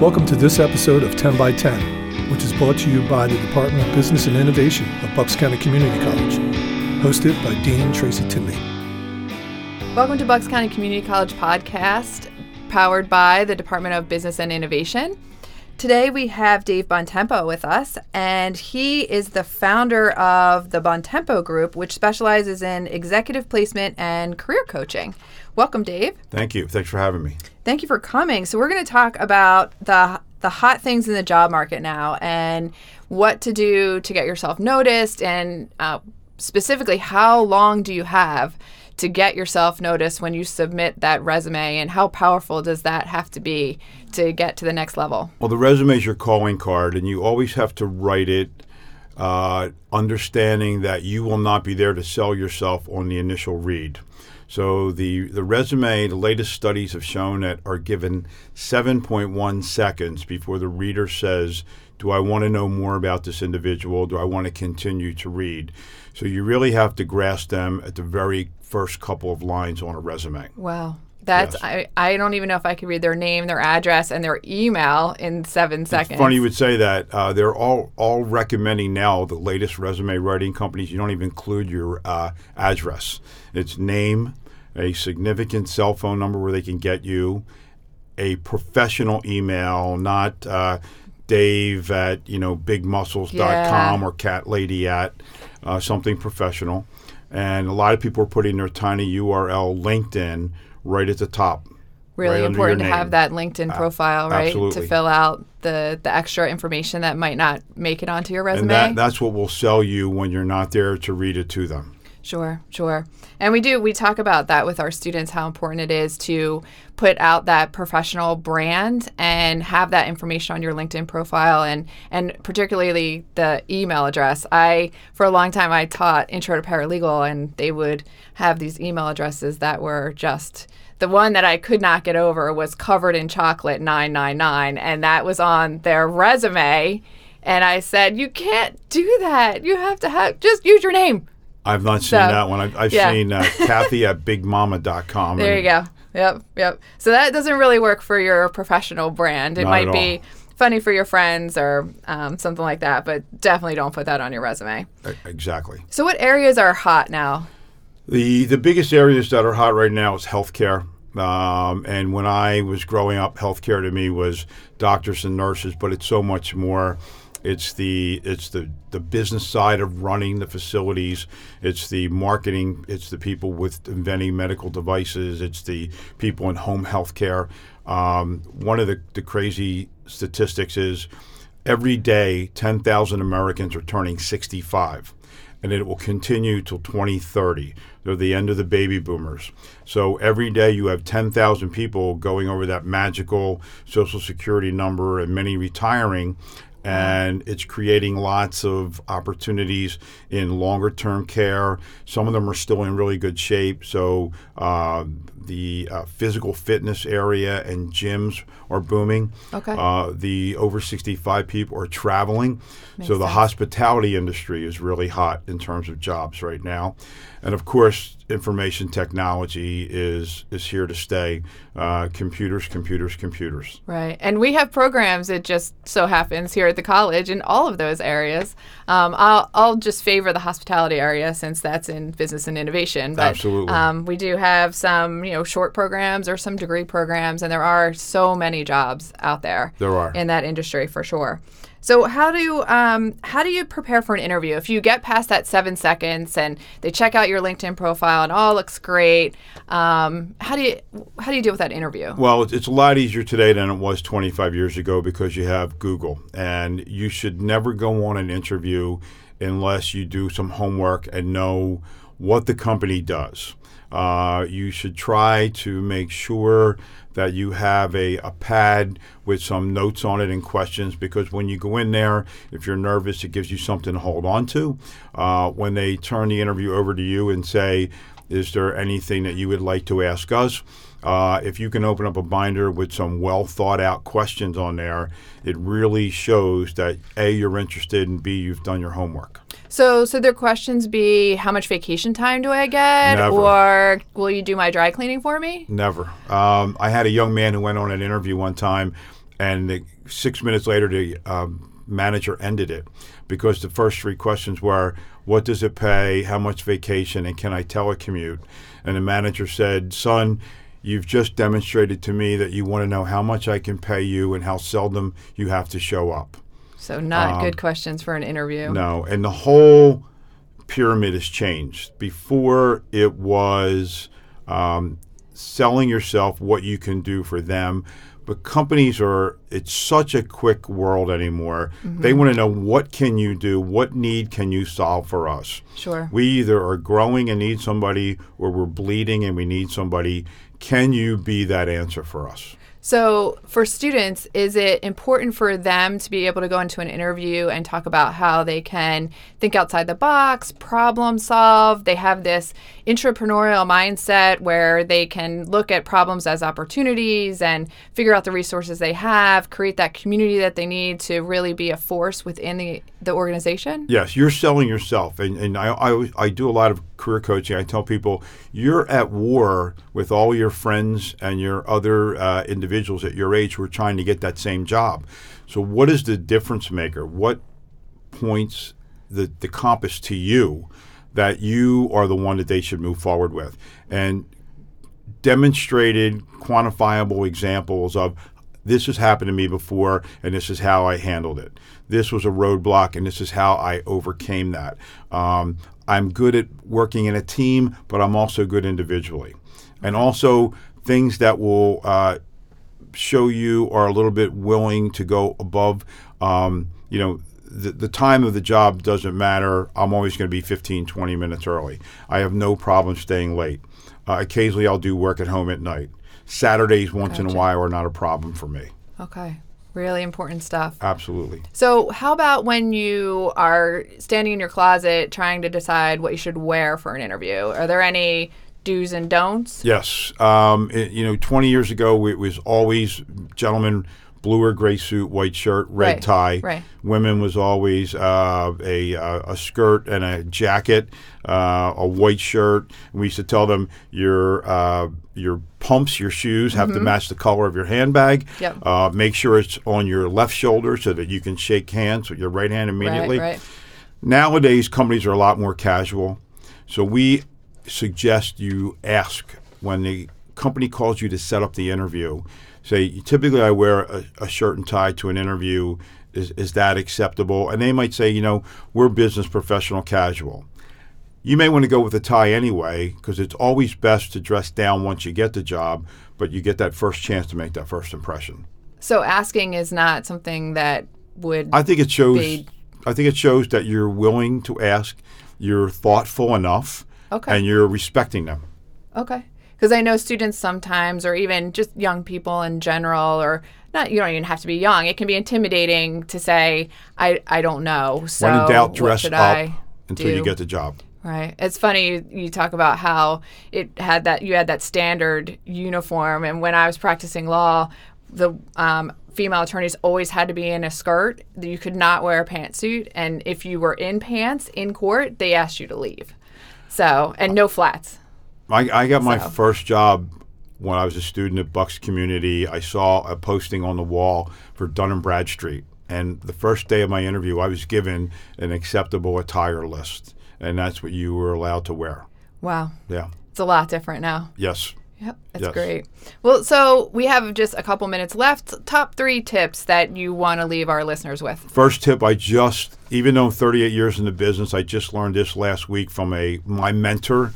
Welcome to this episode of 10 by 10, which is brought to you by the Department of Business and Innovation of Bucks County Community College, hosted by Dean Tracy Tinley. Welcome to Bucks County Community College podcast, powered by the Department of Business and Innovation. Today we have Dave Bontempo with us, and he is the founder of the Bontempo Group, which specializes in executive placement and career coaching. Welcome, Dave. Thank you. Thanks for having me. Thank you for coming. So we're going to talk about the the hot things in the job market now, and what to do to get yourself noticed, and uh, specifically, how long do you have to get yourself noticed when you submit that resume and how powerful does that have to be to get to the next level? Well, the resume is your calling card, and you always have to write it uh, understanding that you will not be there to sell yourself on the initial read. So the, the resume, the latest studies have shown that are given 7.1 seconds before the reader says, do I want to know more about this individual? Do I want to continue to read? So you really have to grasp them at the very first couple of lines on a resume. Wow. That's Yes. I, I don't even know if I could read their name, their address, and their email in seven seconds. Funny you would say that. Uh, they're all all recommending now the latest resume writing companies. You don't even include your uh, address. It's name, a significant cell phone number where they can get you, a professional email, not uh, Dave at you know bigmuscles.com Yeah. or cat lady at uh, something professional. And a lot of people are putting their tiny URL LinkedIn right at the top. really right important to have that LinkedIn profile, right? To fill out the the extra information that might not make it onto your resume. And that, that's what will sell you when you're not there to read it to them. Sure, sure. And we do, we talk about that with our students, how important it is to put out that professional brand and have that information on your LinkedIn profile and, and particularly the email address. I, for a long time, I taught intro to paralegal and they would have these email addresses that were just, the one that I could not get over was covered in chocolate 999 and that was on their resume. And I said, you can't do that. You have to have, just use your name. I've not seen So, that one. I've, I've yeah. seen uh, Kathy at bigmama.com. There you go. Yep, yep. So that doesn't really work for your professional brand. It Not might be funny for your friends or um, something like that, but definitely don't put that on your resume. Exactly. So, what areas are hot now? The the biggest areas that are hot right now is healthcare. Um, and when I was growing up, healthcare to me was doctors and nurses, but it's so much more. It's the it's the, the business side of running the facilities. It's the marketing. It's the people with inventing medical devices. It's the people in home healthcare. Um, one of the, the crazy statistics is every day 10,000 Americans are turning 65 and it will continue till 2030. They're the end of the baby boomers. So every day you have 10,000 people going over that magical Social Security number and many retiring. And it's creating lots of opportunities in longer term care. Some of them are still in really good shape. So, uh, the uh, physical fitness area and gyms are booming. Okay. Uh, the over 65 people are traveling. so the sense. hospitality industry is really hot in terms of jobs right now. And of course, information technology is, is here to stay. Uh, computers, computers, computers. Right. And we have programs, it just so happens here at the college in all of those areas. Um, I'll, I'll just favor the hospitality area since that's in business and innovation. But Absolutely. Um, we do have some, you know, short programs or some degree programs, and there are so many jobs out there. There are. in that industry for sure. So how do you, um, how do you prepare for an interview? If you get past that seven seconds and they check out your LinkedIn profile and all looks great, um, how do you how do you deal with that interview? Well, it's- it's a lot easier today than it was 25 years ago because you have Google. And you should never go on an interview unless you do some homework and know what the company does. Uh, you should try to make sure that you have a, a pad with some notes on it and questions because when you go in there, if you're nervous, it gives you something to hold on to. Uh, when they turn the interview over to you and say, Is there anything that you would like to ask us? Uh, if you can open up a binder with some well thought out questions on there, it really shows that A, you're interested, and B, you've done your homework. So, so their questions be how much vacation time do I get, Never. or will you do my dry cleaning for me? Never. Um, I had a young man who went on an interview one time, and the, six minutes later, the um, manager ended it because the first three questions were, "What does it pay? How much vacation? And can I telecommute?" And the manager said, "Son." You've just demonstrated to me that you want to know how much I can pay you and how seldom you have to show up. So not good questions for an interview. No, and the whole pyramid has changed. Before it was um, selling yourself what you can do for them. But companies are it's such a quick world anymore. They want to know what can you do? What need can you solve for us? Sure. We either are growing and need somebody or we're bleeding and we need somebody. Can you be that answer for us? So, for students, is it important for them to be able to go into an interview and talk about how they can think outside the box, problem solve? They have this entrepreneurial mindset where they can look at problems as opportunities and figure out the resources they have, create that community that they need to really be a force within the, the organization? Yes, you're selling yourself, and, and I, I I do a lot of career coaching. I tell people you're at war with all your friends and your other uh, individuals at your age who are trying to get that same job. So, what is the difference maker? What points the, the compass to you that you are the one that they should move forward with? And demonstrated, quantifiable examples of this has happened to me before and this is how I handled it. This was a roadblock and this is how I overcame that. Um, I'm good at working in a team, but I'm also good individually. And also things that will uh, show you are a little bit willing to go above, um, you know, the, the time of the job doesn't matter. I'm always going to be 15, 20 minutes early. I have no problem staying late. Uh, occasionally, I'll do work at home at night. Saturdays, once in a while, are not a problem for me. Okay. Really important stuff. Absolutely. So, how about when you are standing in your closet trying to decide what you should wear for an interview? Are there any do's and don'ts? Yes. Um, it- you know, 20 years ago, it was always gentlemen, blue or gray suit, white shirt, red Right, tie. right. Women was always uh, a, uh, a skirt and a jacket, uh, a white shirt. We used to tell them your uh, your pumps, your shoes have to match the color of your handbag. Mm-hmm. Yep. Uh, make sure it's on your left shoulder so that you can shake hands with your right hand immediately. Right, right. Nowadays, companies are a lot more casual. So we suggest you ask when the company calls you to set up the interview. Say, typically I wear a, a shirt and tie to an interview. Is, is that acceptable? And they might say, you know, we're business professional casual. You may want to go with a tie anyway, because it's always best to dress down once you get the job, but you get that first chance to make that first impression. So, asking is not something that would. I think it shows. Be- I think it shows that you're willing to ask. You're thoughtful enough, Okay. and you're respecting them. Okay. Because I know students sometimes, or even just young people in general, or not, you don't even have to be young. It can be intimidating to say, I, I don't know. So, when in doubt, dress up I until you get the job. Right. It's funny you, you talk about how it had that you had that standard uniform, and when I was practicing law, the um, female attorneys always had to be in a skirt. You could not wear a pantsuit, and if you were in pants in court, they asked you to leave. So and no flats. I, I got my So. first job when I was a student at Bucks Community. I saw a posting on the wall for Dun and Bradstreet, and the first day of my interview, I was given an acceptable attire list, and that's what you were allowed to wear. Wow, Yeah. it's a lot different now. Yes. Yep, that's Yes. great. Well, so we have just a couple minutes left. Top three tips that you want to leave our listeners with. First tip, I just, even though I'm 38 years in the business, I just learned this last week from a my mentor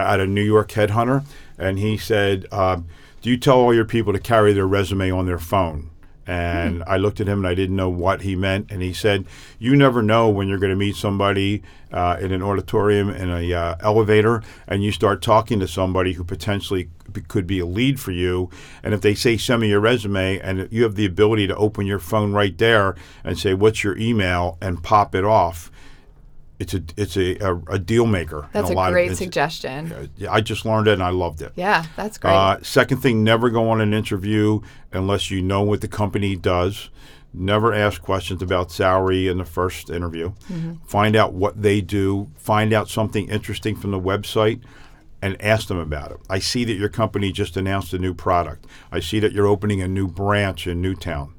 at a New York headhunter, and he said, um, "Do you tell all your people to carry their resume on their phone?" And I looked at him and I didn't know what he meant, and he said, "You never know when you're going to meet somebody uh, in an auditorium in a uh, elevator, and you start talking to somebody who potentially b- could be a lead for you, and if they say send me your resume, and you have the ability to open your phone right there and say what's your email and pop it off." It's a it's a, a, a deal maker. in That's a lot great suggestion. Yeah, I just learned it and I loved it. Yeah, that's great. Uh, second thing, never go on an interview unless you know what the company does. Never ask questions about salary in the first interview. Find out what they do. Find out something interesting from the website and ask them about it. I see that your company just announced a new product. I see that you're opening a new branch in Newtown.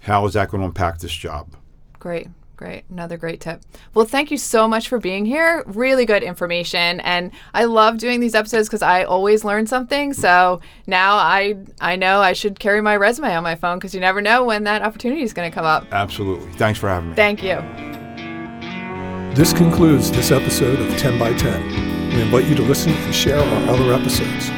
how is that going to impact this job? Great. Great. Another great tip. Well, thank you so much for being here. Really good information. And I love doing these episodes because I always learn something. So now I I know I should carry my resume on my phone because you never know when that opportunity is going to come up. Absolutely. Thanks for having me. Thank you. This concludes this episode of 10 by 10. We invite you to listen and share our other episodes.